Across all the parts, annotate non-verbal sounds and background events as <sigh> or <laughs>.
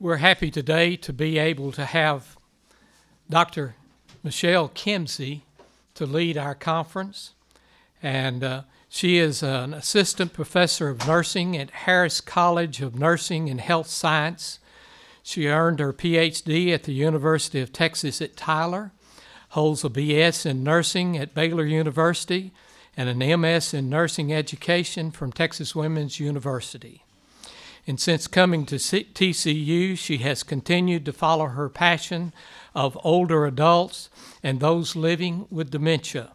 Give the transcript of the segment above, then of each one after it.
We're happy today to be able to have Dr. Michelle Kimsey to lead our conference. And uh, she is an assistant professor of nursing at Harris College of Nursing and Health Science. She earned her PhD at the University of Texas at Tyler, holds a BS in nursing at Baylor University, and an MS in nursing education from Texas Women's University. And since coming to TCU, she has continued to follow her passion of older adults and those living with dementia.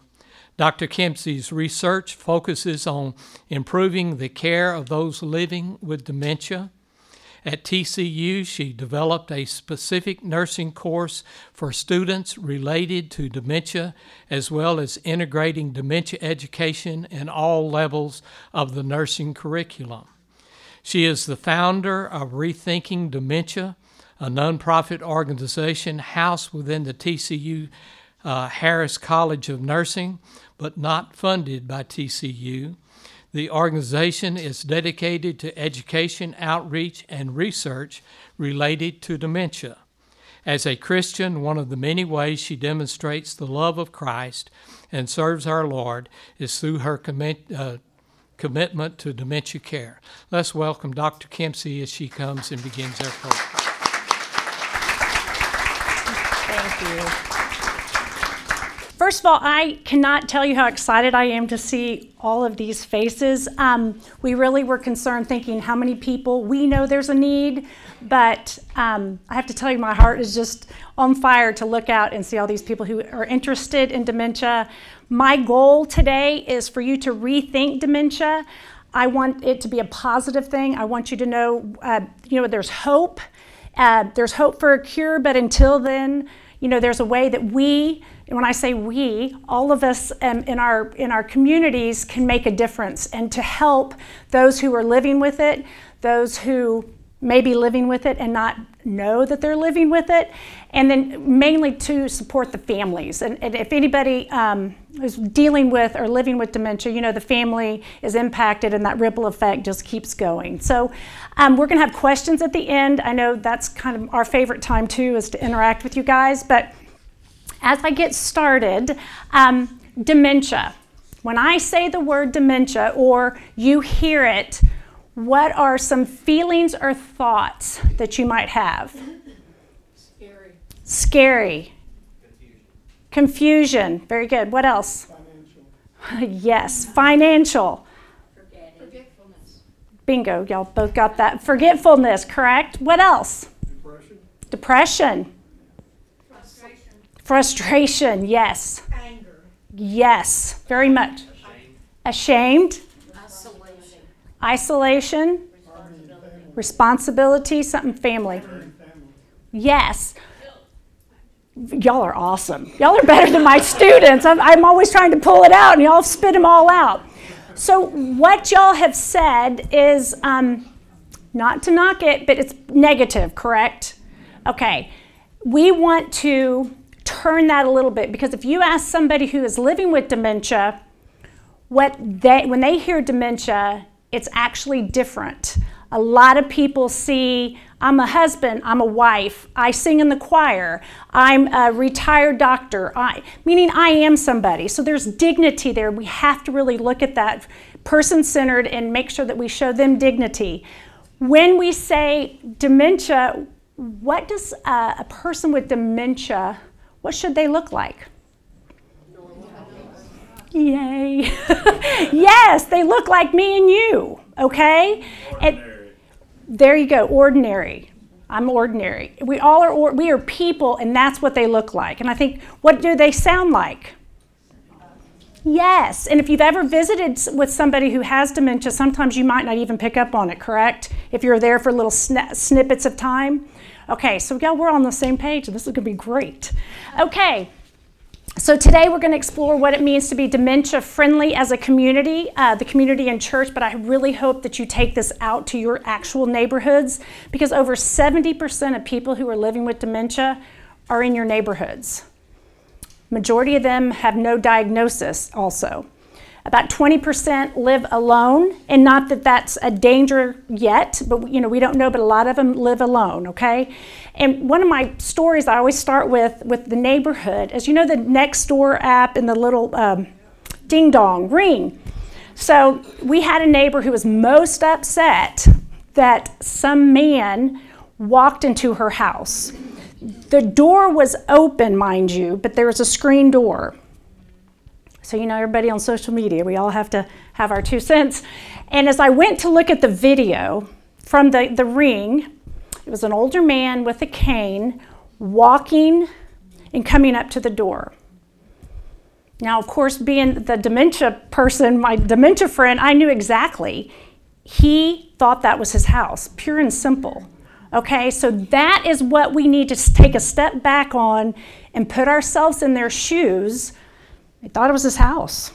Dr. Kimsey's research focuses on improving the care of those living with dementia. At TCU, she developed a specific nursing course for students related to dementia, as well as integrating dementia education in all levels of the nursing curriculum. She is the founder of Rethinking Dementia, a nonprofit organization housed within the TCU uh, Harris College of Nursing, but not funded by TCU. The organization is dedicated to education, outreach, and research related to dementia. As a Christian, one of the many ways she demonstrates the love of Christ and serves our Lord is through her commit, uh, commitment to dementia care. Let's welcome Dr. Kimsey as she comes and begins our program. Thank you. First of all, I cannot tell you how excited I am to see all of these faces. Um, we really were concerned thinking how many people, we know there's a need, but um, I have to tell you, my heart is just on fire to look out and see all these people who are interested in dementia. My goal today is for you to rethink dementia. I want it to be a positive thing. I want you to know, uh, you know, there's hope. Uh, there's hope for a cure, but until then, you know, there's a way that we, when I say we, all of us um, in our in our communities can make a difference, and to help those who are living with it, those who may be living with it and not know that they're living with it, and then mainly to support the families. And, and if anybody um, is dealing with or living with dementia, you know the family is impacted, and that ripple effect just keeps going. So um, we're going to have questions at the end. I know that's kind of our favorite time too, is to interact with you guys. But as I get started, um, dementia. When I say the word dementia, or you hear it what are some feelings or thoughts that you might have? Scary. Scary. Confusion. Confusion. Very good. What else? Financial. <laughs> yes, financial. Forgetfulness. Bingo, y'all both got that. Forgetfulness, correct? What else? Depression. Depression. Frustration. Frustration, yes. Anger. Yes, very much. Ashamed. Ashamed. Isolation. Isolation. Responsibility, something family. Yes. Y'all are awesome. Y'all are better than my students. I'm, I'm, always trying to pull it out, and y'all spit them all out. So, what y'all have said is um, not to knock it, but it's negative, correct? Okay. We want to turn that a little bit because if you ask somebody who is living with dementia, what they, when they hear dementia, it's actually different. A lot of people see I'm a husband, I'm a wife, I sing in the choir, I'm a retired doctor, I, meaning I am somebody. So there's dignity there. We have to really look at that person centered and make sure that we show them dignity. When we say dementia, what does a, a person with dementia, what should they look like? Yay. <laughs> yes, they look like me and you, okay? And there you go, ordinary. I'm ordinary. We all are or, we are people and that's what they look like. And I think what do they sound like? Yes. And if you've ever visited with somebody who has dementia, sometimes you might not even pick up on it, correct? If you're there for little sn- snippets of time. Okay, so yeah, we're on the same page. This is going to be great. Okay. So, today we're going to explore what it means to be dementia friendly as a community, uh, the community and church. But I really hope that you take this out to your actual neighborhoods because over 70% of people who are living with dementia are in your neighborhoods. Majority of them have no diagnosis, also. About 20% live alone, and not that that's a danger yet, but you know we don't know. But a lot of them live alone. Okay, and one of my stories I always start with with the neighborhood, as you know, the Nextdoor app and the little um, ding dong ring. So we had a neighbor who was most upset that some man walked into her house. The door was open, mind you, but there was a screen door. So, you know, everybody on social media, we all have to have our two cents. And as I went to look at the video from the, the ring, it was an older man with a cane walking and coming up to the door. Now, of course, being the dementia person, my dementia friend, I knew exactly. He thought that was his house, pure and simple. Okay, so that is what we need to take a step back on and put ourselves in their shoes they thought it was his house.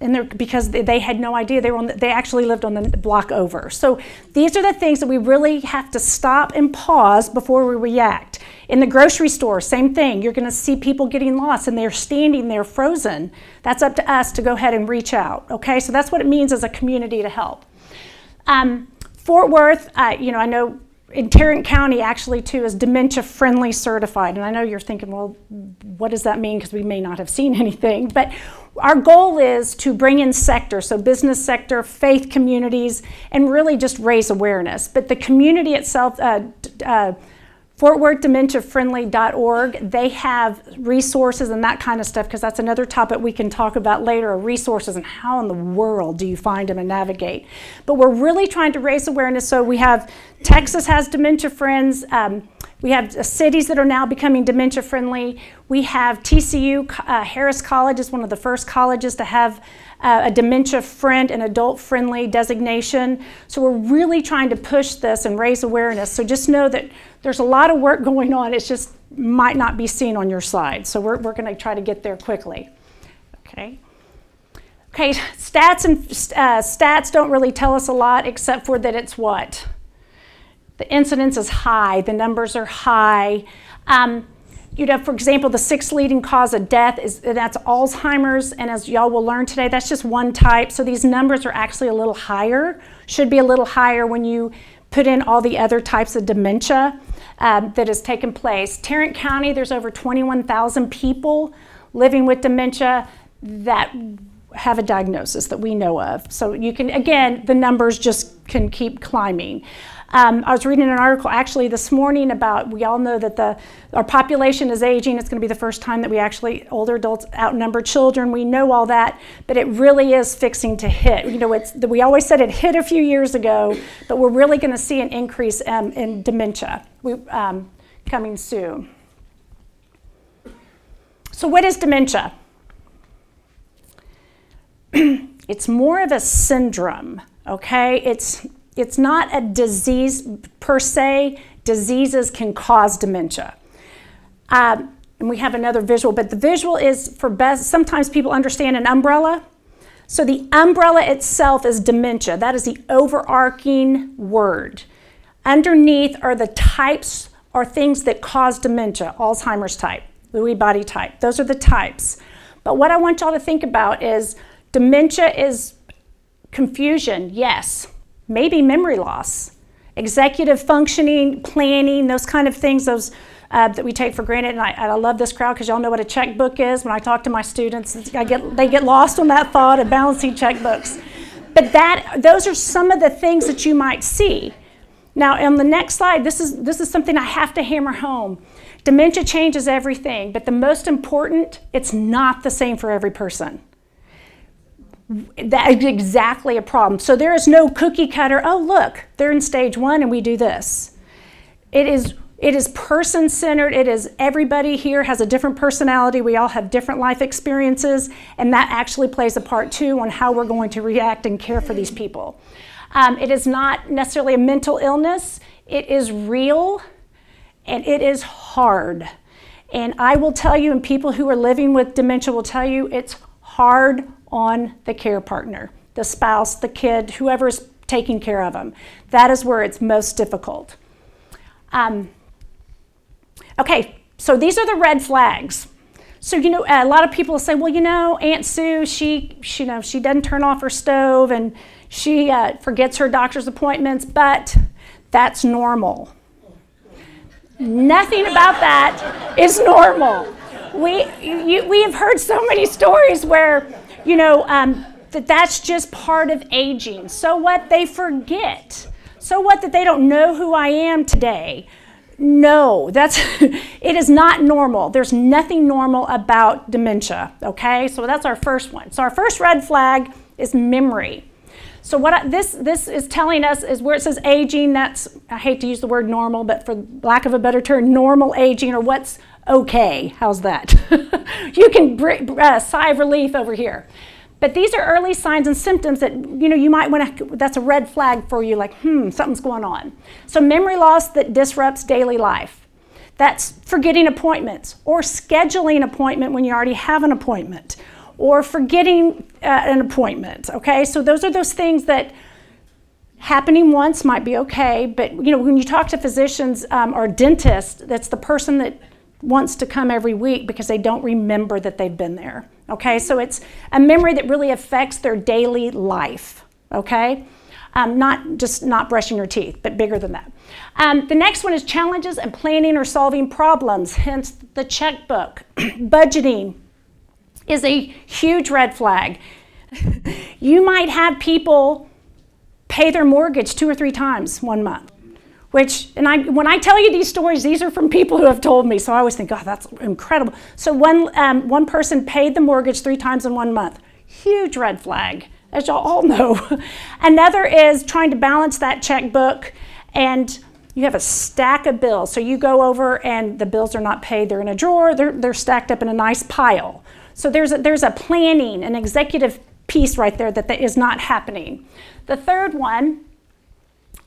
And because they had no idea they were the, they actually lived on the block over. So these are the things that we really have to stop and pause before we react. In the grocery store, same thing. You're going to see people getting lost and they're standing there frozen. That's up to us to go ahead and reach out. Okay, so that's what it means as a community to help. Um, Fort Worth, uh, you know, I know in Tarrant County, actually, too, is dementia friendly certified. And I know you're thinking, well, what does that mean? Because we may not have seen <laughs> anything. But our goal is to bring in sector, so business sector, faith communities, and really just raise awareness. But the community itself, uh, uh, FortWorthDementiaFriendly.org, they have resources and that kind of stuff because that's another topic we can talk about later resources and how in the world do you find them and navigate. But we're really trying to raise awareness. So we have Texas has Dementia Friends. Um, we have uh, cities that are now becoming dementia friendly. We have TCU, uh, Harris College is one of the first colleges to have uh, a dementia friend and adult friendly designation. So we're really trying to push this and raise awareness. So just know that there's a lot of work going on. It just might not be seen on your slide. So we're, we're going to try to get there quickly. Okay. Okay, stats and uh, stats don't really tell us a lot except for that it's what? The incidence is high, the numbers are high. Um, you know, for example, the sixth leading cause of death is that's Alzheimer's, and as y'all will learn today, that's just one type. So these numbers are actually a little higher, should be a little higher when you put in all the other types of dementia um, that has taken place. Tarrant County, there's over 21,000 people living with dementia that have a diagnosis that we know of. So you can, again, the numbers just can keep climbing. Um, I was reading an article actually this morning about we all know that the our population is aging. It's going to be the first time that we actually older adults outnumber children. We know all that, but it really is fixing to hit. You know, it's we always said it hit a few years ago, but we're really going to see an increase um, in dementia we, um, coming soon. So, what is dementia? <clears throat> it's more of a syndrome. Okay, it's it's not a disease per se. Diseases can cause dementia. Um, and we have another visual, but the visual is for best. Sometimes people understand an umbrella. So the umbrella itself is dementia. That is the overarching word. Underneath are the types or things that cause dementia, Alzheimer's type, Lewy body type. Those are the types. But what I want y'all to think about is dementia is confusion, yes maybe memory loss, executive functioning, planning, those kind of things, those uh, that we take for granted. And I, I love this crowd because y'all know what a checkbook is. When I talk to my students, I get, they get lost on that thought of balancing checkbooks. But that, those are some of the things that you might see. Now, on the next slide, this is, this is something I have to hammer home. Dementia changes everything, but the most important, it's not the same for every person that is exactly a problem. So there is no cookie cutter, oh, look, they're in stage one and we do this. It is, it is person centered. It is everybody here has a different personality. We all have different life experiences, and that actually plays a part too on how we're going to react and care for these people. Um, it is not necessarily a mental illness, it is real and it is hard. And I will tell you, and people who are living with dementia will tell you, it's hard on the care partner, the spouse, the kid, whoever's taking care of them. That is where it's most difficult. Um, okay, so these are the red flags. So you know, a lot of people say, well, you know, Aunt Sue, she, she you know, she doesn't turn off her stove and she uh, forgets her doctor's appointments, but that's normal. Nothing about that is normal. We, you, we have heard so many stories where, you know, um, that that's just part of aging. So what? They forget. So what that they don't know who I am today? No, that's <laughs> it is not normal. There's nothing normal about dementia, okay? So that's our first one. So our first red flag is memory. So what I, this this is telling us is where it says aging. That's I hate to use the word normal, but for lack of a better term, normal aging or what's okay. How's that? <laughs> you can br- uh, sigh of relief over here. But these are early signs and symptoms that you know you might want to. That's a red flag for you. Like hmm, something's going on. So memory loss that disrupts daily life. That's forgetting appointments or scheduling an appointment when you already have an appointment or forgetting uh, an appointment. Okay, so those are those things that happening once might be okay, but you know when you talk to physicians um, or dentists, that's the person that wants to come every week because they don't remember that they've been there. Okay, so it's a memory that really affects their daily life. Okay. Um, not just not brushing your teeth, but bigger than that. Um, the next one is challenges and planning or solving problems, hence the checkbook, <clears throat> budgeting, is a huge red flag. <laughs> you might have people pay their mortgage two or three times one month. Which, and I, when I tell you these stories, these are from people who have told me, so I always think, oh, that's incredible. So, one, um, one person paid the mortgage three times in one month. Huge red flag, as y'all all know. <laughs> Another is trying to balance that checkbook and you have a stack of bills. So, you go over and the bills are not paid, they're in a drawer, they're, they're stacked up in a nice pile. So there's a, there's a planning, an executive piece right there that, that is not happening. The third one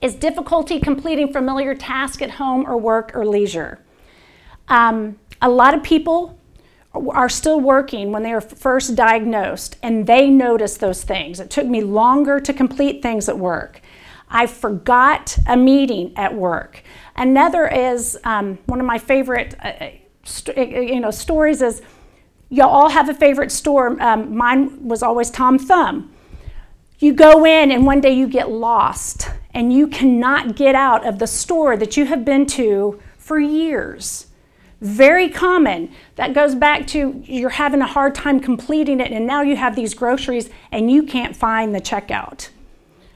is difficulty completing familiar tasks at home or work or leisure. Um, a lot of people are still working when they are first diagnosed and they notice those things. It took me longer to complete things at work. I forgot a meeting at work. Another is um, one of my favorite uh, uh st- you know, stories is Y'all all have a favorite store. Um, mine was always Tom Thumb. You go in, and one day you get lost, and you cannot get out of the store that you have been to for years. Very common. That goes back to you're having a hard time completing it, and now you have these groceries and you can't find the checkout.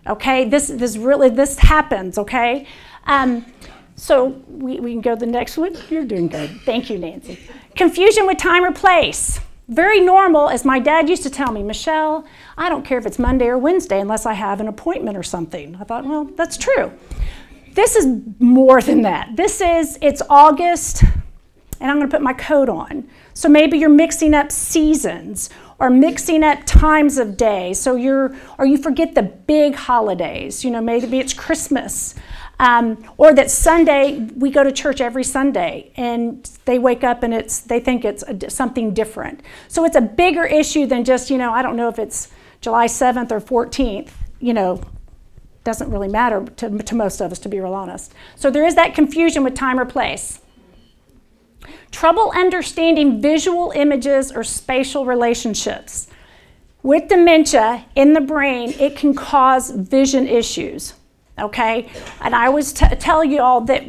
Okay, this, this really this happens. Okay, um, so we, we can go to the next one. You're doing good. Thank you, Nancy. Confusion with time or place. Very normal, as my dad used to tell me, Michelle, I don't care if it's Monday or Wednesday unless I have an appointment or something. I thought, well, that's true. This is more than that. This is, it's August, and I'm going to put my coat on. So maybe you're mixing up seasons or mixing up times of day. So you're, or you forget the big holidays. You know, maybe it's Christmas. Um, or that Sunday we go to church every Sunday and they wake up and it's they think it's a, something different. So it's a bigger issue than just you know I don't know if it's July 7th or 14th. You know, doesn't really matter to, to most of us to be real honest. So there is that confusion with time or place. Trouble understanding visual images or spatial relationships. With dementia in the brain, it can cause vision issues okay? And I always t- tell you all that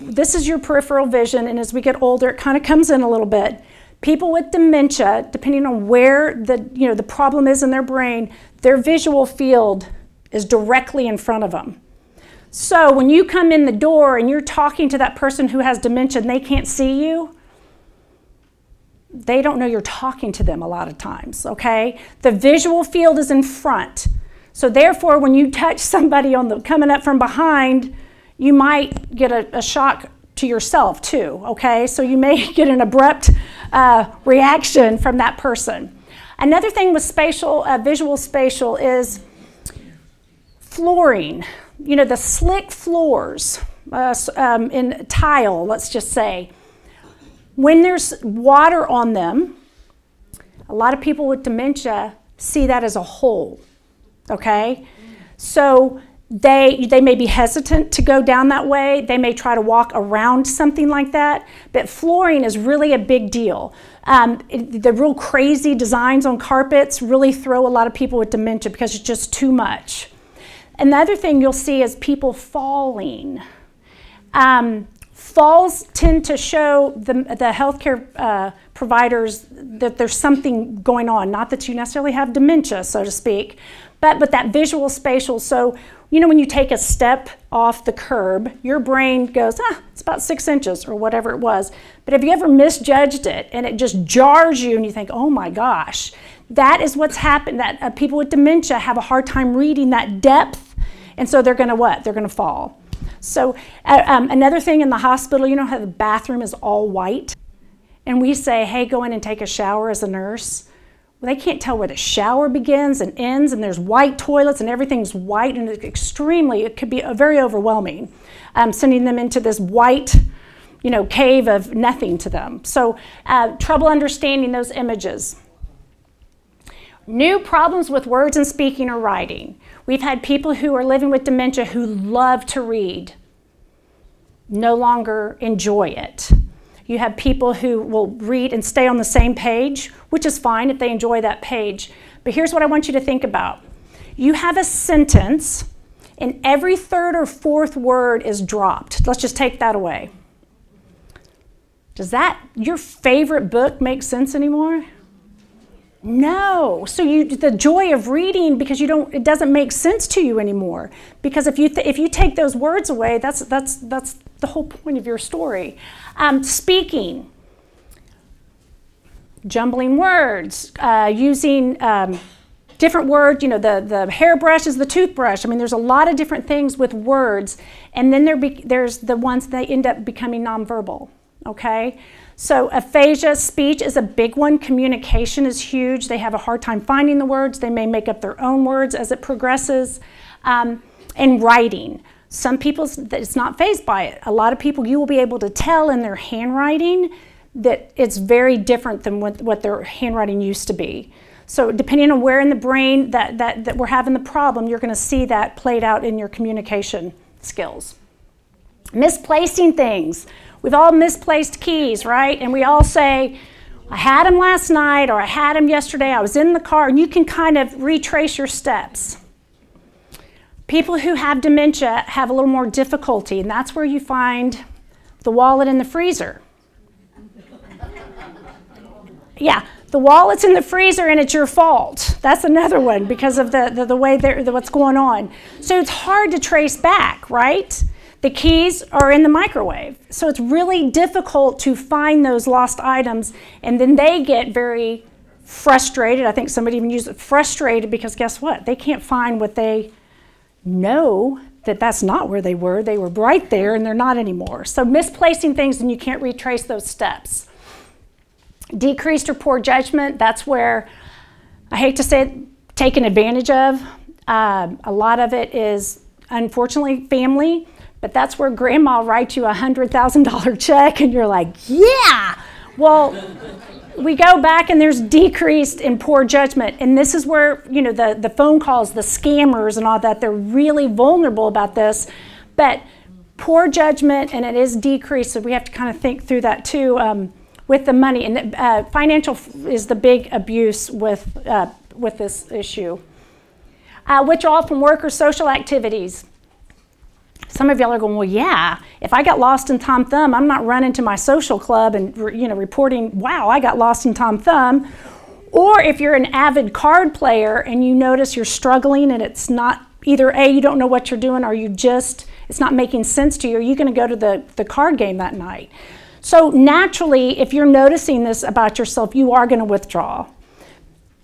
this is your peripheral vision, and as we get older, it kind of comes in a little bit. People with dementia, depending on where the you know the problem is in their brain, their visual field is directly in front of them. So when you come in the door and you're talking to that person who has dementia and they can't see you, they don't know you're talking to them a lot of times, okay? The visual field is in front. So therefore, when you touch somebody on the coming up from behind, you might get a, a shock to yourself too. Okay, so you may <laughs> get an abrupt uh, reaction from that person. Another thing with spatial, uh, visual spatial is flooring. You know, the slick floors uh, um, in tile, let's just say. When there's water on them, a lot of people with dementia see that as a hole okay? So they they may be hesitant to go down that way. They may try to walk around something like that but flooring is really a big deal. Um, it, the real crazy designs on carpets really throw a lot of people with dementia because it's just too much. Another thing you'll see is people falling. Um, falls tend to show the, the healthcare uh, providers that there's something going on. Not that you necessarily have dementia so to speak but but that visual spatial so you know when you take a step off the curb your brain goes ah it's about six inches or whatever it was. But have you ever misjudged it and it just jars you and you think oh my gosh that is what's happened that uh, people with dementia have a hard time reading that depth and so they're going to what? They're going to fall. So uh, um, another thing in the hospital you know how the bathroom is all white? And we say hey go in and take a shower as a nurse they can't tell where the shower begins and ends, and there's white toilets and everything's white, and it's extremely, it could be very overwhelming, um, sending them into this white, you know, cave of nothing to them. So, uh, trouble understanding those images. New problems with words and speaking or writing. We've had people who are living with dementia who love to read, no longer enjoy it. You have people who will read and stay on the same page, which is fine if they enjoy that page. But here's what I want you to think about you have a sentence, and every third or fourth word is dropped. Let's just take that away. Does that, your favorite book, make sense anymore? No. So you the joy of reading because you don't it doesn't make sense to you anymore. Because if you th- if you take those words away, that's that's that's the whole point of your story. Um, speaking, jumbling words, uh, using um, different words. You know, the the hairbrush is the toothbrush. I mean, there's a lot of different things with words, and then there be, there's the ones that end up becoming nonverbal. Okay. So, aphasia, speech is a big one. Communication is huge. They have a hard time finding the words. They may make up their own words as it progresses. Um, and writing. Some people, it's not phased by it. A lot of people, you will be able to tell in their handwriting that it's very different than what, what their handwriting used to be. So, depending on where in the brain that, that, that we're having the problem, you're going to see that played out in your communication skills. Misplacing things. We've all misplaced keys, right? And we all say, I had them last night or I had them yesterday, I was in the car, and you can kind of retrace your steps. People who have dementia have a little more difficulty, and that's where you find the wallet in the freezer. Yeah, the wallet's in the freezer and it's your fault. That's another one because of the, the, the way the, what's going on. So it's hard to trace back, right? The keys are in the microwave. So it's really difficult to find those lost items. And then they get very frustrated. I think somebody even used it frustrated because guess what? They can't find what they know that that's not where they were. They were right there and they're not anymore. So misplacing things and you can't retrace those steps. Decreased or poor judgment, that's where I hate to say it, taken advantage of. Uh, a lot of it is unfortunately family but that's where grandma writes you a $100,000 <laughs> check and you're like, yeah. Well, we go back and there's decreased in poor judgment. And this is where, you know, the, the phone calls, the scammers and all that, they're really vulnerable about this. But poor judgment and it is decreased. So we have to kind of think through that too um, with the money. And uh, financial is the big abuse with, uh, with this issue. Uh, withdrawal from work or social activities. Some of y'all are going, well, yeah, if I got lost in Tom Thumb, I'm not running to my social club and you know reporting, wow, I got lost in Tom Thumb. Or if you're an avid card player and you notice you're struggling and it's not either A, you don't know what you're doing, or you just, it's not making sense to you, are you going to go to the, the card game that night? So naturally, if you're noticing this about yourself, you are going to withdraw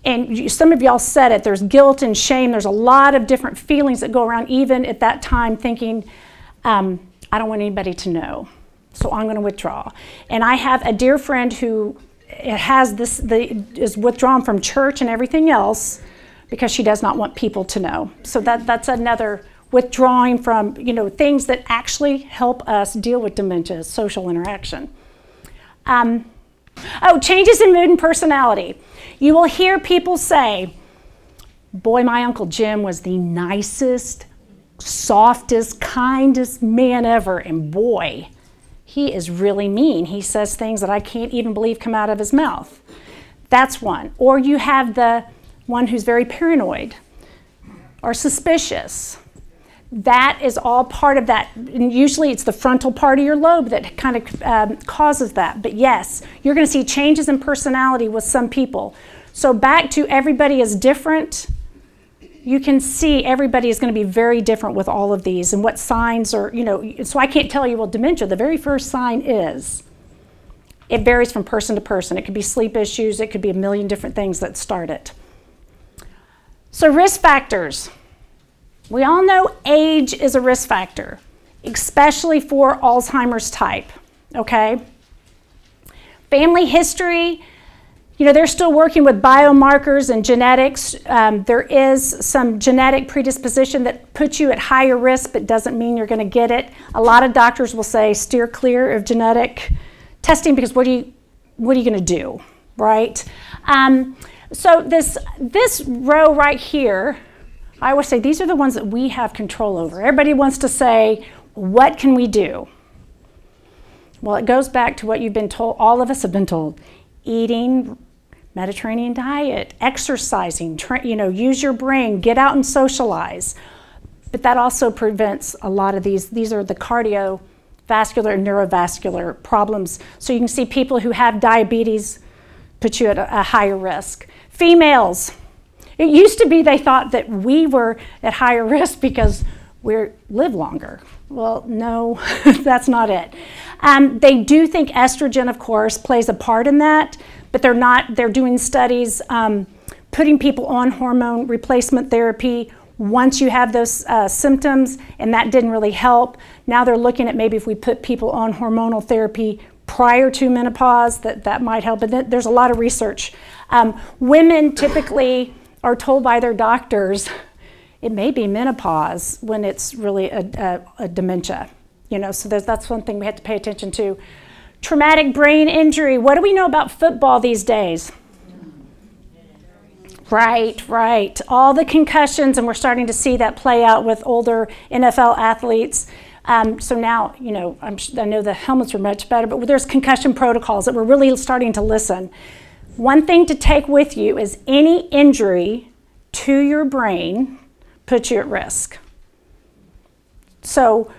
and you, some of y'all said it there's guilt and shame. There's a lot of different feelings that go around even at that time thinking um, i don't want anybody to know so i'm going to withdraw. And i have a dear friend who has this the, is withdrawn from church and everything else because she does not want people to know. So that, that's another withdrawing from you know things that actually help us deal with dementia social interaction. Um, oh changes in mood and personality you will hear people say, Boy, my Uncle Jim was the nicest, softest, kindest man ever. And boy, he is really mean. He says things that I can't even believe come out of his mouth. That's one. Or you have the one who's very paranoid or suspicious. That is all part of that. And usually it's the frontal part of your lobe that kind of um, causes that. But yes, you're going to see changes in personality with some people. So back to everybody is different. You can see everybody is going to be very different with all of these and what signs are, you know, so I can't tell you, well, dementia, the very first sign is. It varies from person to person. It could be sleep issues, it could be a million different things that start it. So, risk factors. We all know age is a risk factor, especially for Alzheimer's type, okay? Family history, you know, they're still working with biomarkers and genetics. Um, there is some genetic predisposition that puts you at higher risk, but doesn't mean you're going to get it. A lot of doctors will say steer clear of genetic testing because what are you, what are you going to do, right? Um, so this this row right here, I always say these are the ones that we have control over. Everybody wants to say, what can we do? Well, it goes back to what you've been told. All of us have been told: eating Mediterranean diet, exercising, tra- you know, use your brain, get out and socialize. But that also prevents a lot of these. These are the cardiovascular and neurovascular problems. So you can see people who have diabetes put you at a, a higher risk. Females, it used to be they thought that we were at higher <laughs> risk because we live longer. Well, no, <laughs> that's not it. Um, they do think estrogen, of course, plays a part in that but they're not, they're doing studies um, putting people on hormone replacement therapy once you have those uh, symptoms, and that didn't really help. Now they're looking at maybe if we put people on hormonal therapy prior to menopause, that that might help. But there's a lot of research. Um, women typically are told by their doctors it may be menopause when it's really a, a, a dementia. You know, so that's one thing we have to pay attention to. Traumatic brain injury. What do we know about football these days? Right, right. All the concussions, and we're starting to see that play out with older NFL athletes. Um, so now, you know, I'm, i know the helmets are much better, but there's concussion protocols that we're really starting to listen. One thing to take with you is any injury to your brain puts you at risk. So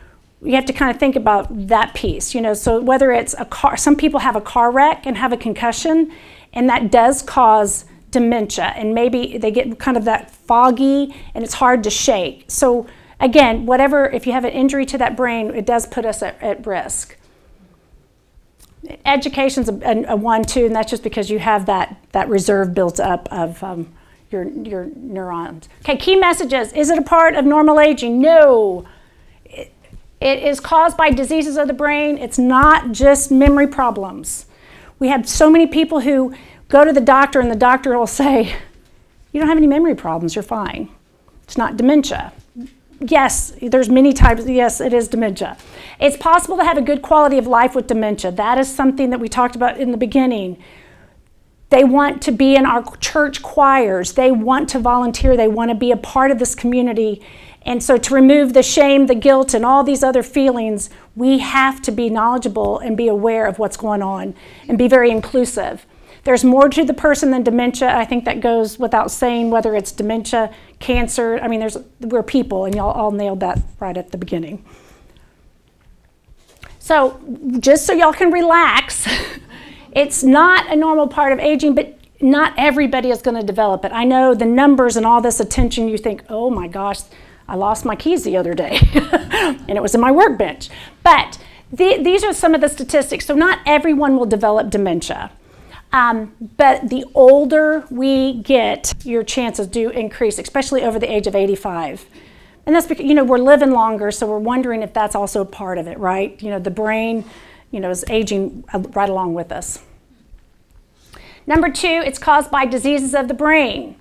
you have to kind of think about that piece, you know. So whether it's a car, some people have a car wreck and have a concussion, and that does cause dementia, and maybe they get kind of that foggy and it's hard to shake. So again, whatever, if you have an injury to that brain, it does put us at, at risk. Education's a, a, one too, and that's just because you have that that reserve built up of um, your your neurons. Okay, key messages: Is it a part of normal aging? No. It is caused by diseases of the brain. It's not just memory problems. We have so many people who go to the doctor, and the doctor will say, You don't have any memory problems, you're fine. It's not dementia. Yes, there's many types. Yes, it is dementia. It's possible to have a good quality of life with dementia. That is something that we talked about in the beginning. They want to be in our church choirs. They want to volunteer. They want to be a part of this community. And so, to remove the shame, the guilt, and all these other feelings, we have to be knowledgeable and be aware of what's going on and be very inclusive. There's more to the person than dementia. I think that goes without saying, whether it's dementia, cancer. I mean, there's, we're people, and y'all all nailed that right at the beginning. So, just so y'all can relax, <laughs> it's not a normal part of aging, but not everybody is going to develop it. I know the numbers and all this attention, you think, oh my gosh, I lost my keys the other day, <laughs> and it was in my workbench. But the, these are some of the statistics. So, not everyone will develop dementia. Um, but the older we get, your chances do increase, especially over the age of 85. And that's because, you know, we're living longer, so we're wondering if that's also part of it, right? You know, the brain, you know, is aging right along with us. Number two, it's caused by diseases of the brain.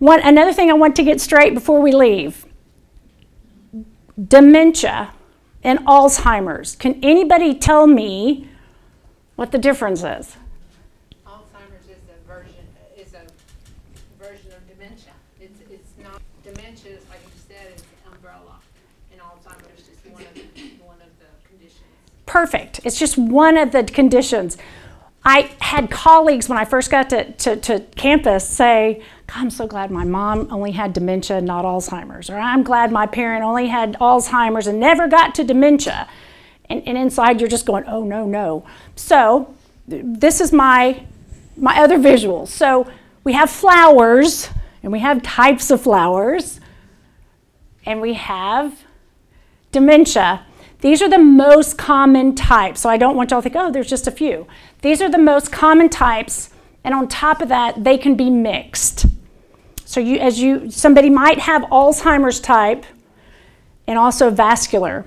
One, another thing I want to get straight before we leave dementia and Alzheimer's. Can anybody tell me what the difference is? Alzheimer's is a version is a version of dementia. It's, it's not dementia, like you said, is the umbrella. Perfect. It's just one of the conditions. I had colleagues when I first got to, to, to campus say, I'm so glad my mom only had dementia, not Alzheimer's. Or I'm glad my parent only had Alzheimer's and never got to dementia. And, and inside you're just going, oh, no, no. So this is my, my other visuals. So we have flowers, and we have types of flowers, and we have dementia. These are the most common types. So I don't want y'all to think, oh, there's just a few. These are the most common types, and on top of that, they can be mixed. So you, as you, somebody might have Alzheimer's type and also vascular.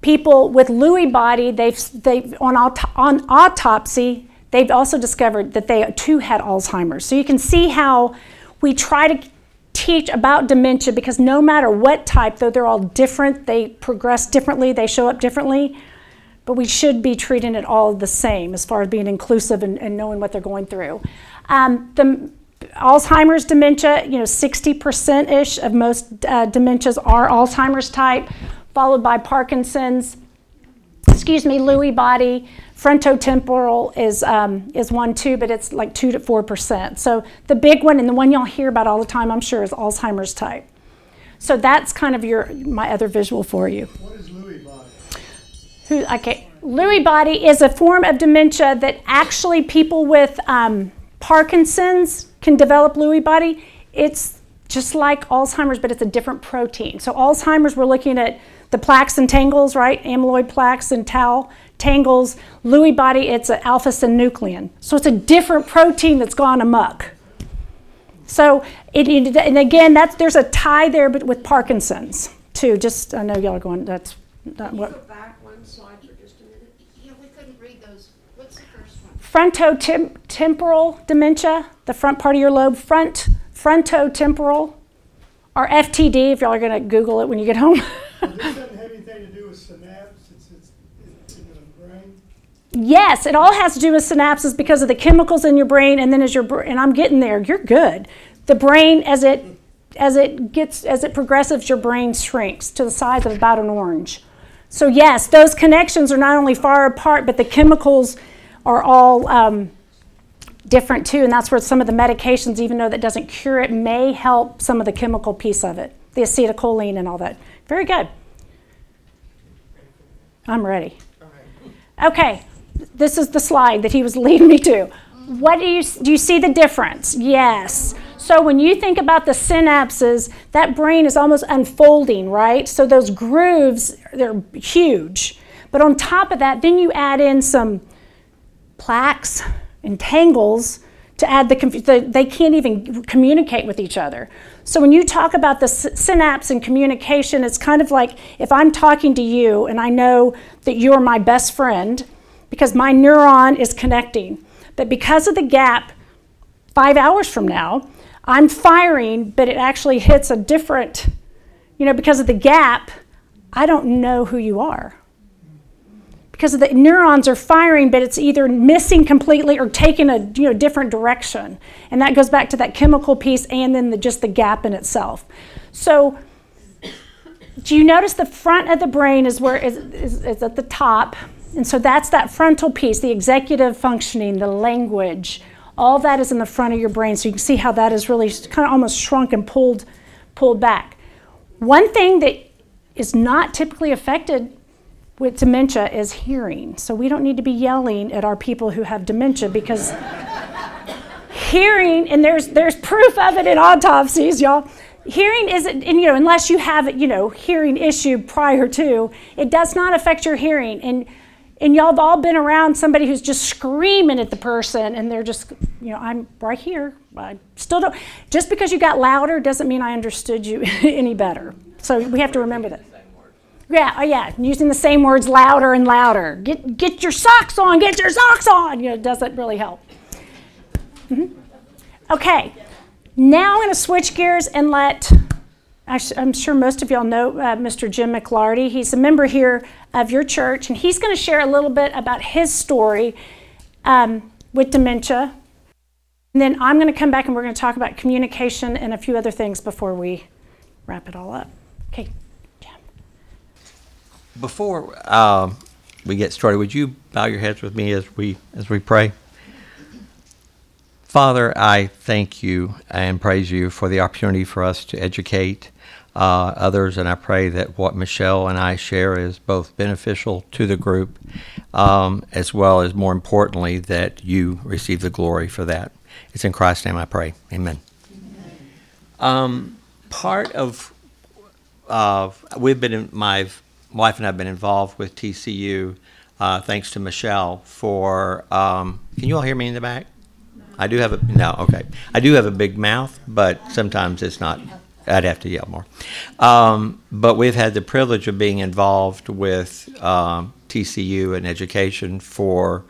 People with Lewy body, they've, they've on, auto, on autopsy, they've also discovered that they too had Alzheimer's. So you can see how we try to teach about dementia because no matter what type, though they're all different, they progress differently, they show up differently, but we should be treating it all the same as far as being inclusive and, and knowing what they're going through. Um, the Alzheimer's dementia, you know, 60% ish of most uh, dementias are Alzheimer's type, followed by Parkinson's, excuse me, Lewy body. Frontotemporal is, um, is one too, but it's like 2 to 4%. So the big one and the one y'all hear about all the time, I'm sure, is Alzheimer's type. So that's kind of your my other visual for you. What is Lewy body? Who, okay, Lewy body is a form of dementia that actually people with um, Parkinson's can develop Lewy body. It's just like Alzheimer's, but it's a different protein. So Alzheimer's, we're looking at the plaques and tangles, right? Amyloid plaques and tau tangles. Lewy body, it's an alpha synuclein. So it's a different protein that's gone amok. So it, it, and again, that's there's a tie there, but with Parkinson's too. Just I know y'all are going. That's not Can you what. go back one slide for just a minute? Yeah, we couldn't read those. What's the first one? frontotemporal dementia, the front part of your lobe, front frontotemporal, or FTD if y'all are going to Google it when you get home. This doesn't have anything to do with synapse, it's, it's, it's in the brain. Yes, it all has to do with synapses because of the chemicals in your brain, and then as your and I'm getting there, you're good. The brain as it as it gets as it progresses, your brain shrinks to the size of about an orange. So yes, those connections are not only far apart, but the chemicals are all um, different too, and that's where some of the medications, even though that doesn't cure it, may help some of the chemical piece of it, the acetylcholine and all that. Very good. I'm ready. Okay, this is the slide that he was leading me to. What do you do? You see the difference? Yes. So when you think about the synapses, that brain is almost unfolding, right? So those grooves, they're huge. But on top of that, then you add in some plaques and tangles to add the, the they can't even communicate with each other. So when you talk about the synapse and communication, it's kind of like if I'm talking to you and I know that you're my best friend because my neuron is connecting. But because of the gap, five hours from now, I'm firing, but it actually hits a different, you know, because of the gap, I don't know who you are because the neurons are firing, but it's either missing completely or taking a you know different direction, and that goes back to that chemical piece and then the, just the gap in itself. So, do you notice the front of the brain is where is, is, is at the top, and so that's that frontal piece, the executive functioning, the language, all that is in the front of your brain. So you can see how that is really kind of almost shrunk and pulled pulled back. One thing that is not typically affected with dementia is hearing. So we don't need to be yelling at our people who have dementia because <laughs> hearing, and there's there's proof of it in autopsies, y'all. Hearing isn't, and you know, unless you have you know hearing issue prior to, it does not affect your hearing. And and y'all have all been around somebody who's just screaming at the person, and they're just, you know, I'm right here. I still don't. Just because you got louder doesn't mean I understood you <laughs> any better. So we have to remember that. Yeah, oh yeah, using the same words louder and louder. Get get your socks on. Get your socks on. You know, it doesn't really help. Mhm. Okay, now I'm going to switch gears and let. I'm sure most of y'all know uh, Mr. Jim McLarty. He's a member here of your church, and he's going to share a little bit about his story um, with dementia. And then I'm going to come back and we're going to talk about communication and a few other things before we wrap it all up. Okay, Jim. Before um, we get started, would you bow your heads with me as we as we pray? Father, I thank you and praise you for the opportunity for us to educate uh, others, and I pray that what Michelle and I share is both beneficial to the group, um, as well as more importantly, that you receive the glory for that. It's in Christ's name I pray. Amen. Um, part of uh, we've been in, my wife and I have been involved with TCU, uh, thanks to Michelle for. Um, can you all hear me in the back? I do have a no. Okay, I do have a big mouth, but sometimes it's not. I'd have to yell more. Um, but we've had the privilege of being involved with um, TCU and education for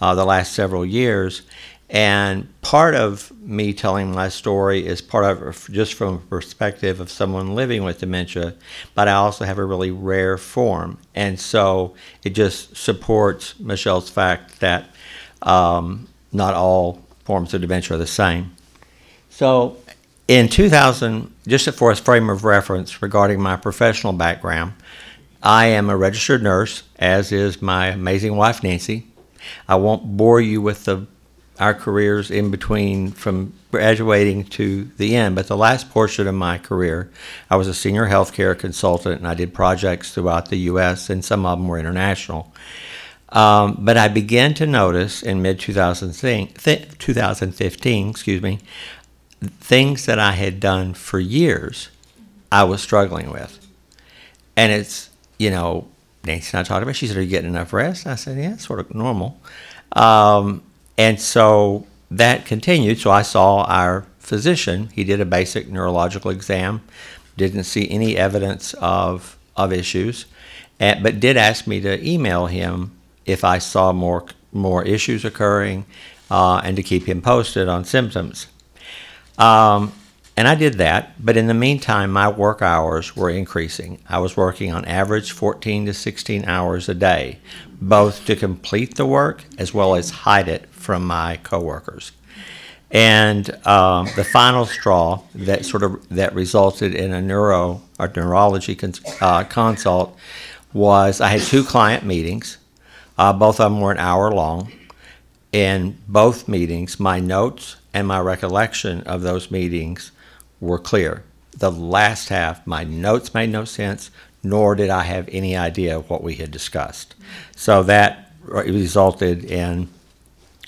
uh, the last several years. And part of me telling my story is part of just from a perspective of someone living with dementia, but I also have a really rare form. And so it just supports Michelle's fact that um, not all forms of dementia are the same. So in 2000, just for a frame of reference regarding my professional background, I am a registered nurse, as is my amazing wife, Nancy. I won't bore you with the our careers in between from graduating to the end. But the last portion of my career, I was a senior healthcare consultant and I did projects throughout the U.S., and some of them were international. Um, but I began to notice in mid 2015, excuse me, things that I had done for years, I was struggling with. And it's, you know, Nancy and I talked about. It. She said, "Are you getting enough rest?" I said, "Yeah, sort of normal." Um, and so that continued. So I saw our physician. He did a basic neurological exam, didn't see any evidence of of issues, but did ask me to email him if I saw more more issues occurring, uh, and to keep him posted on symptoms. Um, and I did that, but in the meantime, my work hours were increasing. I was working on average 14 to 16 hours a day, both to complete the work as well as hide it from my coworkers. And um, the final straw that sort of that resulted in a neuro or neurology cons- uh, consult was I had two client meetings. Uh, both of them were an hour long. In both meetings, my notes and my recollection of those meetings were clear. The last half, my notes made no sense, nor did I have any idea of what we had discussed. So that resulted in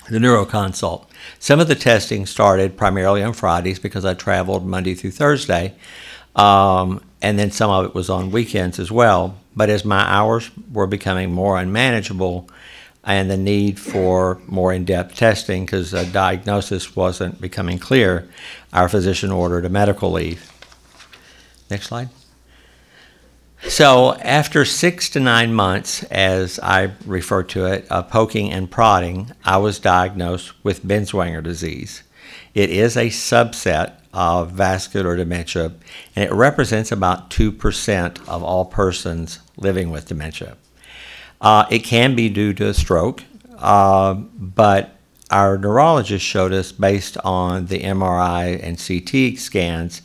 the neuroconsult. Some of the testing started primarily on Fridays because I traveled Monday through Thursday, um, and then some of it was on weekends as well. But as my hours were becoming more unmanageable, and the need for more in-depth testing because a diagnosis wasn't becoming clear, our physician ordered a medical leave. Next slide. So after six to nine months, as I refer to it, of poking and prodding, I was diagnosed with Binswanger disease. It is a subset of vascular dementia, and it represents about 2% of all persons living with dementia. Uh, it can be due to a stroke, uh, but our neurologist showed us, based on the MRI and CT scans,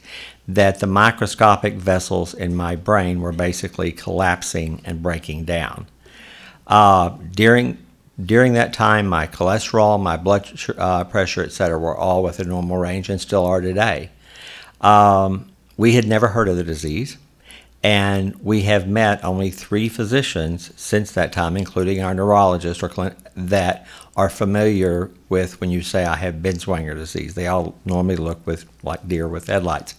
that the microscopic vessels in my brain were basically collapsing and breaking down. Uh, during during that time, my cholesterol, my blood uh, pressure, et cetera, were all within normal range and still are today. Um, we had never heard of the disease. And we have met only three physicians since that time, including our neurologist, or that are familiar with when you say I have Binswanger disease. They all normally look with like deer with headlights.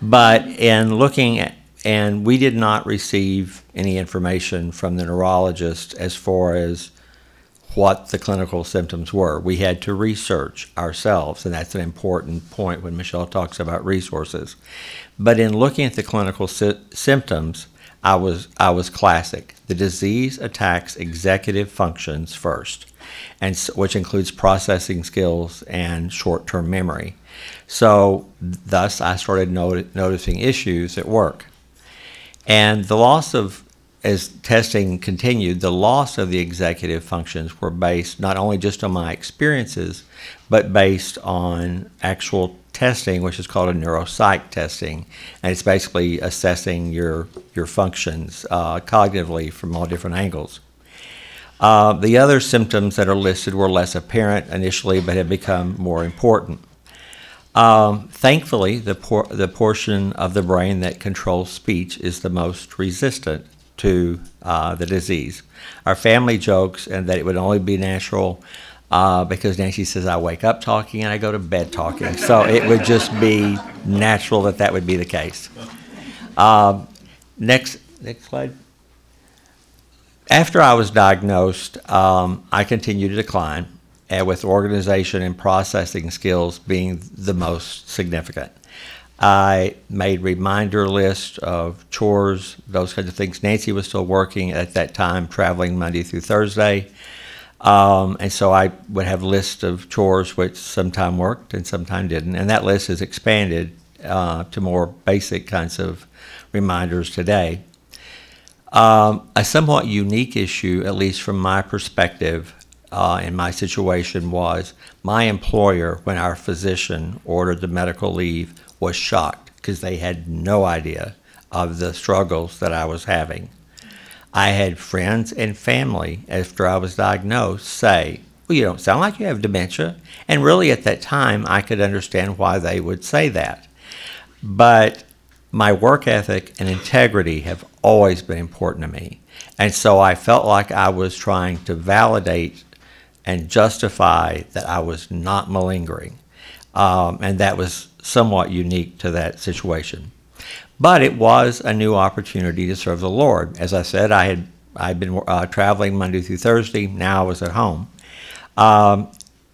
But in looking at, and we did not receive any information from the neurologist as far as what the clinical symptoms were. We had to research ourselves, and that's an important point when Michelle talks about resources. But in looking at the clinical sy- symptoms, I was I was classic. The disease attacks executive functions first, and which includes processing skills and short-term memory. So, thus, I started not- noticing issues at work, and the loss of as testing continued, the loss of the executive functions were based not only just on my experiences, but based on actual testing, which is called a neuropsych testing, and it's basically assessing your your functions uh, cognitively from all different angles. Uh, the other symptoms that are listed were less apparent initially, but have become more important. Um, thankfully, the, por- the portion of the brain that controls speech is the most resistant to uh, the disease. Our family jokes and that it would only be natural uh, because Nancy says I wake up talking and I go to bed talking. So it would just be natural that that would be the case. Um, next, next slide. After I was diagnosed, um, I continued to decline, and with organization and processing skills being the most significant. I made reminder lists of chores, those kinds of things. Nancy was still working at that time, traveling Monday through Thursday. Um, and so I would have lists of chores which sometime worked and sometime didn't. And that list has expanded uh, to more basic kinds of reminders today. Um, a somewhat unique issue, at least from my perspective uh, in my situation, was my employer, when our physician ordered the medical leave, was shocked because they had no idea of the struggles that I was having. I had friends and family after I was diagnosed say, Well, you don't sound like you have dementia. And really, at that time, I could understand why they would say that. But my work ethic and integrity have always been important to me. And so I felt like I was trying to validate and justify that I was not malingering. Um, and that was somewhat unique to that situation. But it was a new opportunity to serve the Lord. As I said, I had I'd been uh, traveling Monday through Thursday. Now I was at home, um,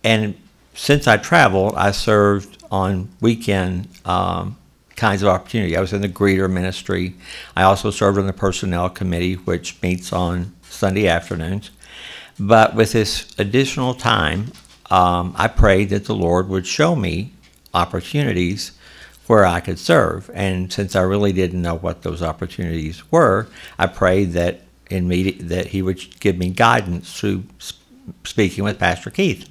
and since I traveled, I served on weekend um, kinds of opportunity. I was in the greeter ministry. I also served on the personnel committee, which meets on Sunday afternoons. But with this additional time, um, I prayed that the Lord would show me opportunities where I could serve. And since I really didn't know what those opportunities were, I prayed that in me that He would give me guidance through speaking with Pastor Keith.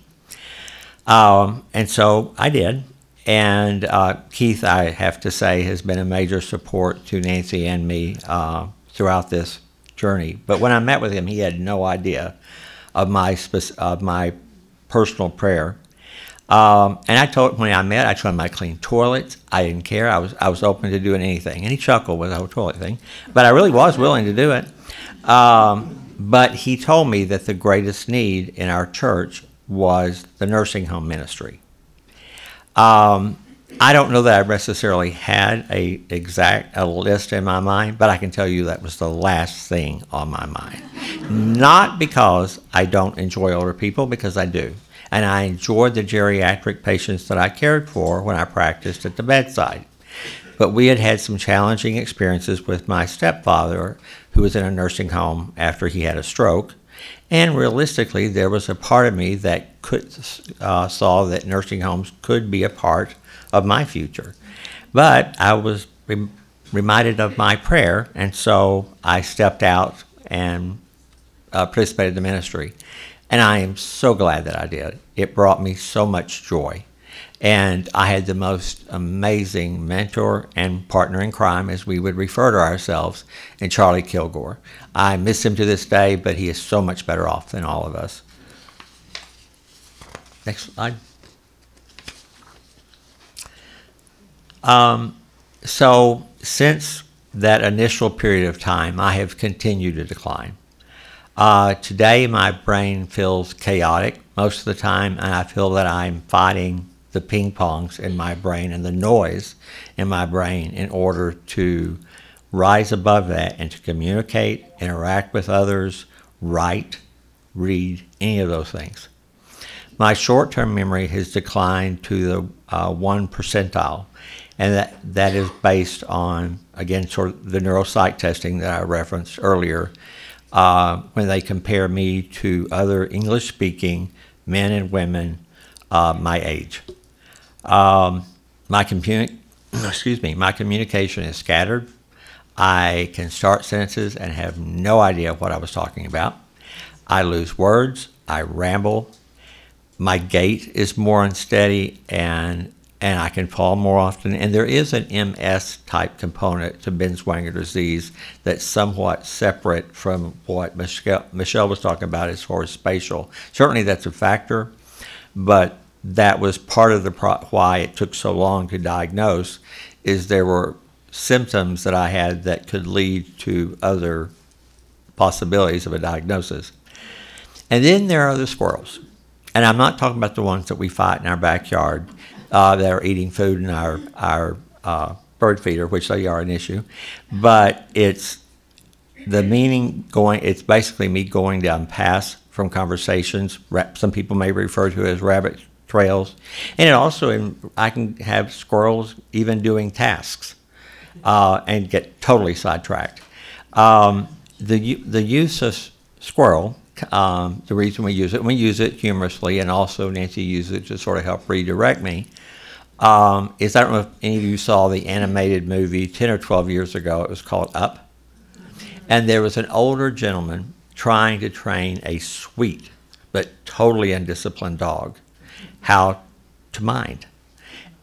Um, and so I did. And uh, Keith, I have to say, has been a major support to Nancy and me uh, throughout this journey. But when I met with him, he had no idea of my of my personal prayer. Um, and I told when I met, I told him I cleaned toilets. I didn't care. I was I was open to doing anything. And he chuckled with the whole toilet thing, but I really was willing to do it. Um, but he told me that the greatest need in our church was the nursing home ministry. Um, I don't know that I necessarily had a exact a list in my mind, but I can tell you that was the last thing on my mind. Not because I don't enjoy older people, because I do, and I enjoyed the geriatric patients that I cared for when I practiced at the bedside. But we had had some challenging experiences with my stepfather, who was in a nursing home after he had a stroke, and realistically, there was a part of me that could uh, saw that nursing homes could be a part of my future. But I was re- reminded of my prayer, and so I stepped out and uh, participated in the ministry. And I am so glad that I did. It brought me so much joy. And I had the most amazing mentor and partner in crime, as we would refer to ourselves, in Charlie Kilgore. I miss him to this day, but he is so much better off than all of us. Next slide. Um, so, since that initial period of time, I have continued to decline. Uh, today, my brain feels chaotic most of the time, and I feel that I'm fighting the ping pongs in my brain and the noise in my brain in order to rise above that and to communicate, interact with others, write, read, any of those things. My short term memory has declined to the uh, one percentile, and that, that is based on, again, sort of the neuropsych testing that I referenced earlier, uh, when they compare me to other English speaking men and women uh, my age. Um, my communi- <clears throat> excuse me, my communication is scattered. I can start sentences and have no idea what I was talking about. I lose words. I ramble. My gait is more unsteady, and and I can fall more often. And there is an MS type component to Binswanger disease that's somewhat separate from what Michelle, Michelle was talking about as far as spatial. Certainly, that's a factor, but that was part of the pro- why it took so long to diagnose. Is there were symptoms that I had that could lead to other possibilities of a diagnosis. And then there are the squirrels. And I'm not talking about the ones that we fight in our backyard uh, that are eating food in our, our uh, bird feeder, which they are an issue. But it's the meaning going, it's basically me going down paths from conversations. Some people may refer to it as rabbit trails. And it also, I can have squirrels even doing tasks uh, and get totally sidetracked. Um, the, the use of squirrel, um, the reason we use it, we use it humorously, and also Nancy uses it to sort of help redirect me, um, is I don't know if any of you saw the animated movie 10 or 12 years ago. It was called Up. And there was an older gentleman trying to train a sweet but totally undisciplined dog how to mind.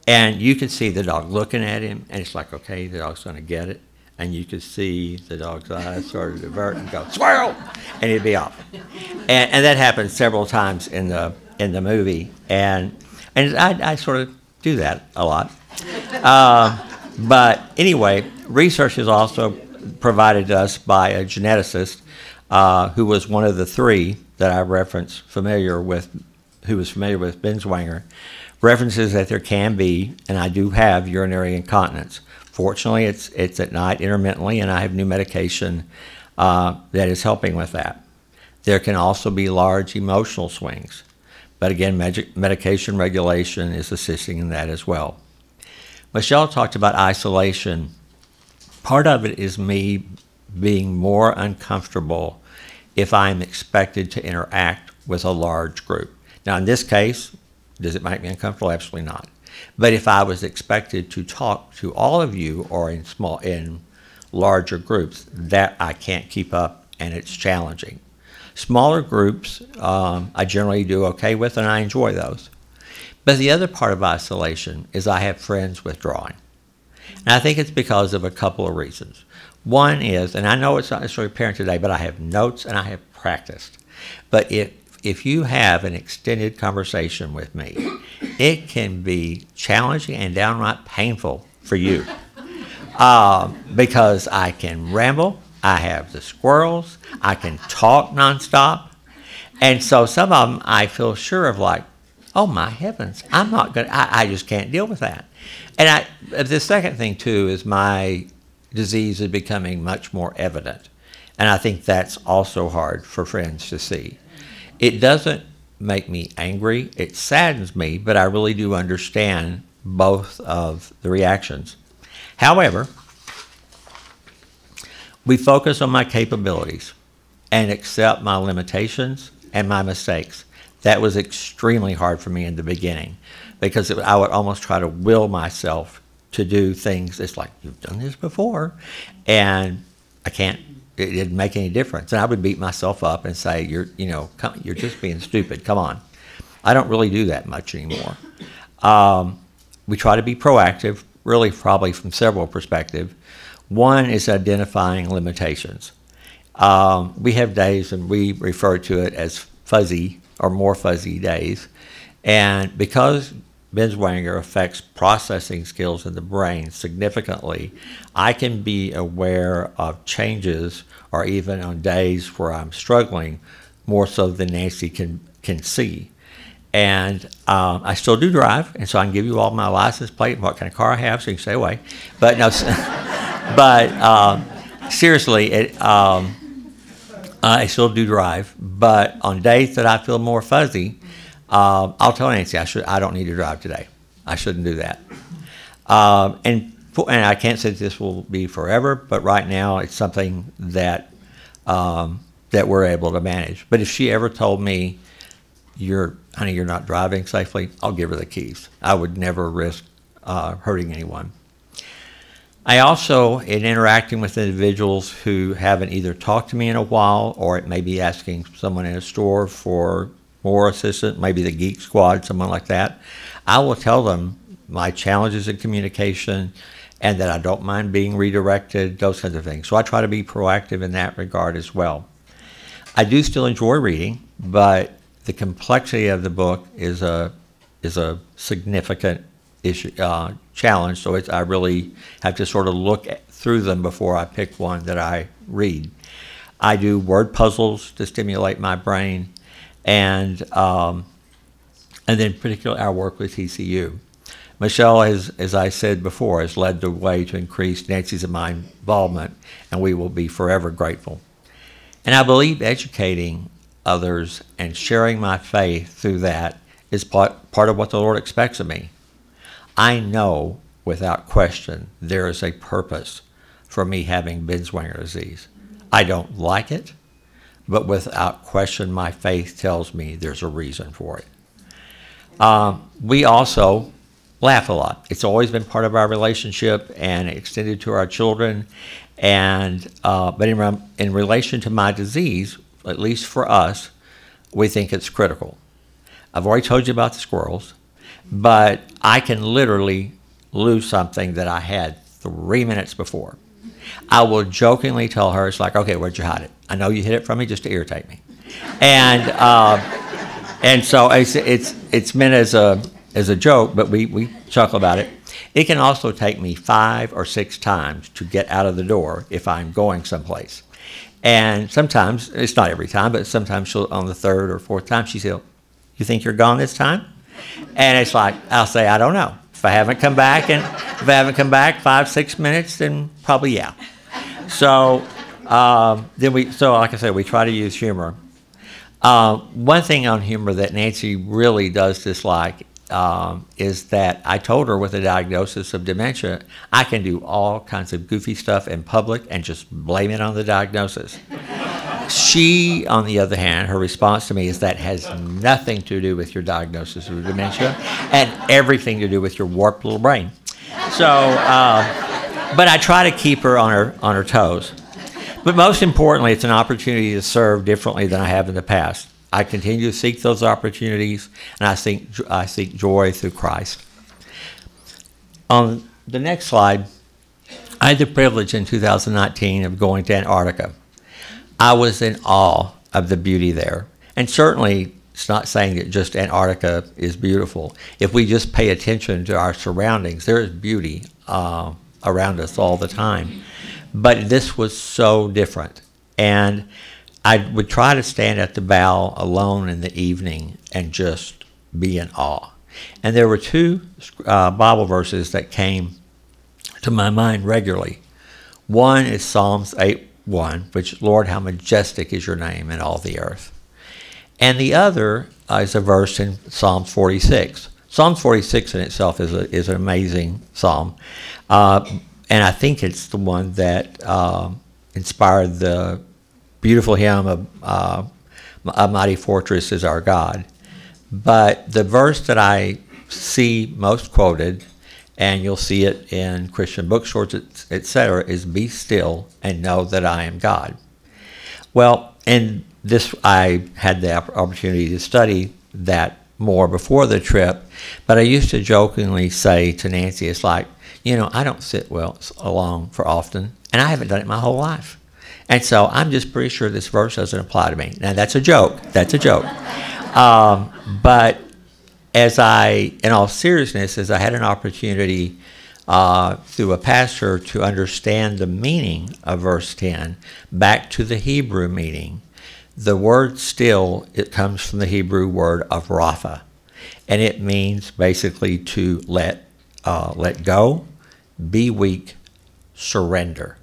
And you could see the dog looking at him, and it's like, okay, the dog's going to get it. And you could see the dog's eyes sort of divert and go, squirrel! And he'd be off. And, and that happened several times in the, in the movie. And, and I, I sort of do that a lot. Uh, but anyway, research is also provided to us by a geneticist uh, who was one of the three that I referenced, familiar with, who was familiar with Binswanger, references that there can be, and I do have urinary incontinence. Fortunately, it's it's at night intermittently, and I have new medication uh, that is helping with that. There can also be large emotional swings, but again, med- medication regulation is assisting in that as well. Michelle talked about isolation. Part of it is me being more uncomfortable if I'm expected to interact with a large group. Now, in this case, does it make me uncomfortable? Absolutely not. But if I was expected to talk to all of you or in small in larger groups, that I can't keep up, and it's challenging. Smaller groups, um, I generally do okay with, and I enjoy those. But the other part of isolation is I have friends withdrawing. And I think it's because of a couple of reasons. One is, and I know it's not necessarily apparent today, but I have notes and I have practiced. But if if you have an extended conversation with me, it can be challenging and downright painful for you. Uh, because I can ramble, I have the squirrels, I can talk nonstop. And so some of them I feel sure of, like, oh my heavens, I'm not going to, I just can't deal with that. And I, the second thing, too, is my disease is becoming much more evident. And I think that's also hard for friends to see. It doesn't make me angry, it saddens me, but I really do understand both of the reactions. However, we focus on my capabilities and accept my limitations and my mistakes. That was extremely hard for me in the beginning because it, I would almost try to will myself to do things. It's like, you've done this before. And I can't, it didn't make any difference. And I would beat myself up and say, you're, you know, come, you're just being stupid. Come on. I don't really do that much anymore. Um, we try to be proactive, really, probably from several perspectives. One is identifying limitations. Um, we have days, and we refer to it as fuzzy or more fuzzy days. And because Binswanger affects processing skills in the brain significantly, I can be aware of changes or even on days where I'm struggling more so than Nancy can, can see. And um, I still do drive, and so I can give you all my license plate and what kind of car I have so you can stay away. But no, <laughs> but um, seriously, it, um, I still do drive. But on days that I feel more fuzzy, um, I'll tell Nancy I should I don't need to drive today. I shouldn't do that. Um, and and I can't say this will be forever, but right now it's something that um, that we're able to manage. But if she ever told me, "You're honey, you're not driving safely," I'll give her the keys. I would never risk uh, hurting anyone. I also, in interacting with individuals who haven't either talked to me in a while or it may be asking someone in a store for more assistant, maybe the Geek Squad, someone like that, I will tell them my challenges in communication and that I don't mind being redirected, those kinds of things. So I try to be proactive in that regard as well. I do still enjoy reading, but the complexity of the book is a is a significant issue uh, challenge. So I really have to sort of look at, through them before I pick one that I read. I do word puzzles to stimulate my brain, and um, and then particularly our work with TCU. Michelle has, as I said before, has led the way to increase Nancy's and my involvement, and we will be forever grateful. And I believe educating others and sharing my faith through that is part, part of what the Lord expects of me. I know without question there is a purpose for me having Binswanger disease. I don't like it, but without question, my faith tells me there's a reason for it. Um, we also laugh a lot. It's always been part of our relationship and extended to our children. And uh, but in, in relation to my disease, at least for us, we think it's critical. I've already told you about the squirrels, but I can literally lose something that I had three minutes before. I will jokingly tell her, "It's like, okay, where'd you hide it? I know you hid it from me just to irritate me," and uh, and so it's it's it's meant as a as a joke, but we we chuckle about it. It can also take me five or six times to get out of the door if I'm going someplace. And sometimes, it's not every time, but sometimes she'll, on the third or fourth time, she said, You think you're gone this time? And it's like, I'll say, I don't know. If I haven't come back, and if I haven't come back five, six minutes, then probably yeah. So, um, then we, so like I said, we try to use humor. Uh, one thing on humor that Nancy really does dislike um, is that I told her with a diagnosis of dementia, I can do all kinds of goofy stuff in public and just blame it on the diagnosis. She, on the other hand, her response to me is that has nothing to do with your diagnosis of dementia and everything to do with your warped little brain. So, uh, but I try to keep her on her on her toes. But most importantly, it's an opportunity to serve differently than I have in the past. I continue to seek those opportunities, and I seek, I seek joy through Christ. On the next slide, I had the privilege in 2019 of going to Antarctica. I was in awe of the beauty there. And certainly, it's not saying that just Antarctica is beautiful. If we just pay attention to our surroundings, there is beauty uh, around us all the time. But this was so different. And I would try to stand at the bow alone in the evening and just be in awe. And there were two uh, Bible verses that came to my mind regularly. One is Psalms 8 1, which, Lord, how majestic is your name in all the earth. And the other uh, is a verse in Psalm 46. Psalm 46 in itself is, a, is an amazing psalm. Uh, and I think it's the one that uh, inspired the beautiful hymn of uh, A Mighty Fortress is Our God. But the verse that I see most quoted, and you'll see it in Christian bookstores, etc., is "Be still and know that I am God." Well, and this I had the opportunity to study that more before the trip, but I used to jokingly say to Nancy, "It's like you know I don't sit well along for often, and I haven't done it my whole life." And so I'm just pretty sure this verse doesn't apply to me. Now, that's a joke. That's a joke. <laughs> Um, but as I, in all seriousness, as I had an opportunity uh, through a pastor to understand the meaning of verse 10 back to the Hebrew meaning, the word still, it comes from the Hebrew word of rapha. And it means basically to let, uh, let go, be weak, surrender.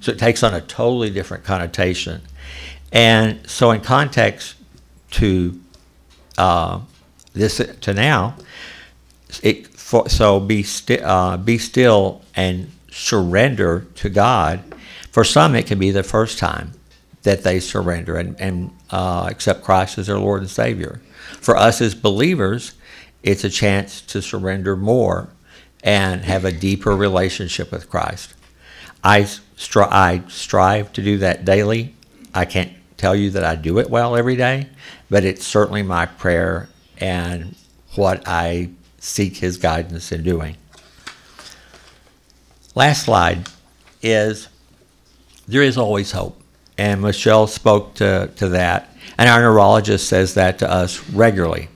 So it takes on a totally different connotation. And so, in context to uh, this to now, it for, so be sti- uh, be still and surrender to God. For some, it can be the first time that they surrender and, and uh, accept Christ as their Lord and Savior. For us as believers, it's a chance to surrender more and have a deeper relationship with Christ. I, stri- I strive to do that daily. I can't tell you that I do it well every day, but it's certainly my prayer and what I seek His guidance in doing. Last slide is there is always hope. And Michelle spoke to, to that. And our neurologist says that to us regularly.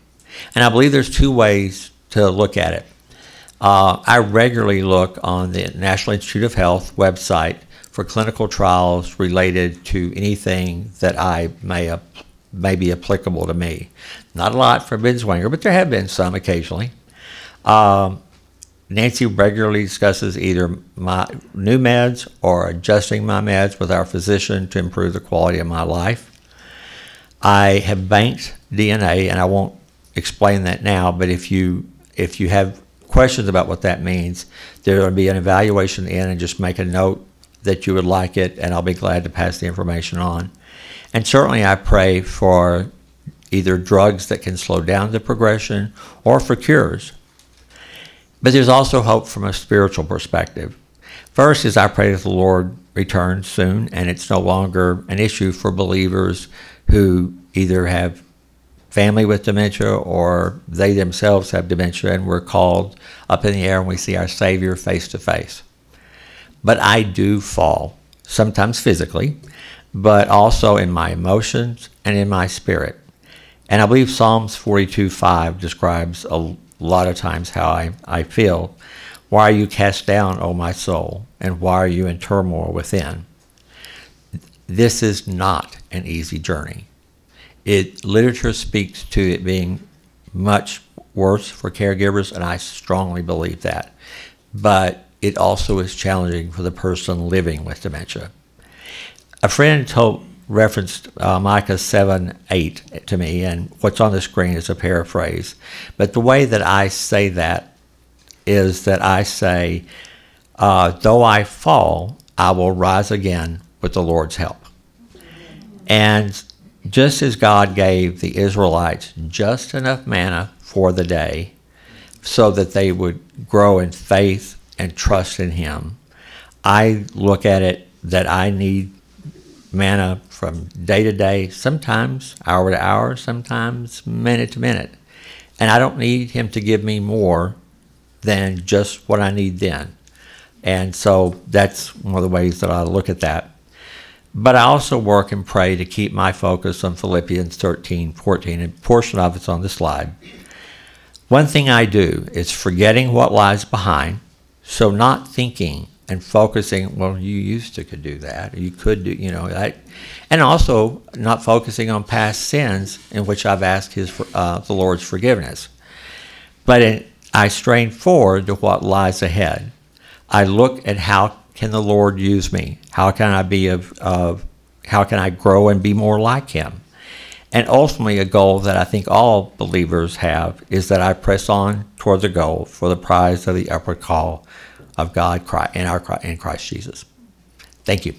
And I believe there's two ways to look at it. Uh, I regularly look on the National Institute of Health website for clinical trials related to anything that I may, may be applicable to me. Not a lot for Binswanger, but there have been some occasionally. Um, Nancy regularly discusses either my new meds or adjusting my meds with our physician to improve the quality of my life. I have banked DNA, and I won't explain that now. But if you if you have questions about what that means, there will be an evaluation in, and just make a note that you would like it, and I'll be glad to pass the information on. And certainly, I pray for either drugs that can slow down the progression or for cures. But there's also hope from a spiritual perspective. First is I pray that the Lord returns soon and it's no longer an issue for believers who either have family with dementia or they themselves have dementia and we're called up in the air and we see our Savior face to face. But I do fall, sometimes physically, but also in my emotions and in my spirit. And I believe Psalms 42 5 describes a lot of times how I, I feel. Why are you cast down, O my soul? And why are you in turmoil within? This is not an easy journey. It literature speaks to it being much worse for caregivers, and I strongly believe that. But it also is challenging for the person living with dementia. A friend told referenced uh, Micah 7 8 to me, and what's on the screen is a paraphrase. But the way that I say that is that I say, uh, Though I fall, I will rise again with the Lord's help. And just as God gave the Israelites just enough manna for the day so that they would grow in faith and trust in Him, I look at it that I need manna from day to day, sometimes hour to hour, sometimes minute to minute. And I don't need him to give me more than just what I need then. And so that's one of the ways that I look at that. But I also work and pray to keep my focus on Philippians 13, 14, and portion of it's on the slide. One thing I do is forgetting what lies behind, so not thinking and focusing, well, you used to could do that, you could do, you know, that, and also not focusing on past sins in which I've asked His, uh, the Lord's forgiveness. But it, I strain forward to what lies ahead. I look at how can the Lord use me? How can I be of, of how can I grow and be more like Him? And ultimately, a goal that I think all believers have is that I press on toward the goal for the prize of the upward call of God in our in Christ Jesus. Thank you.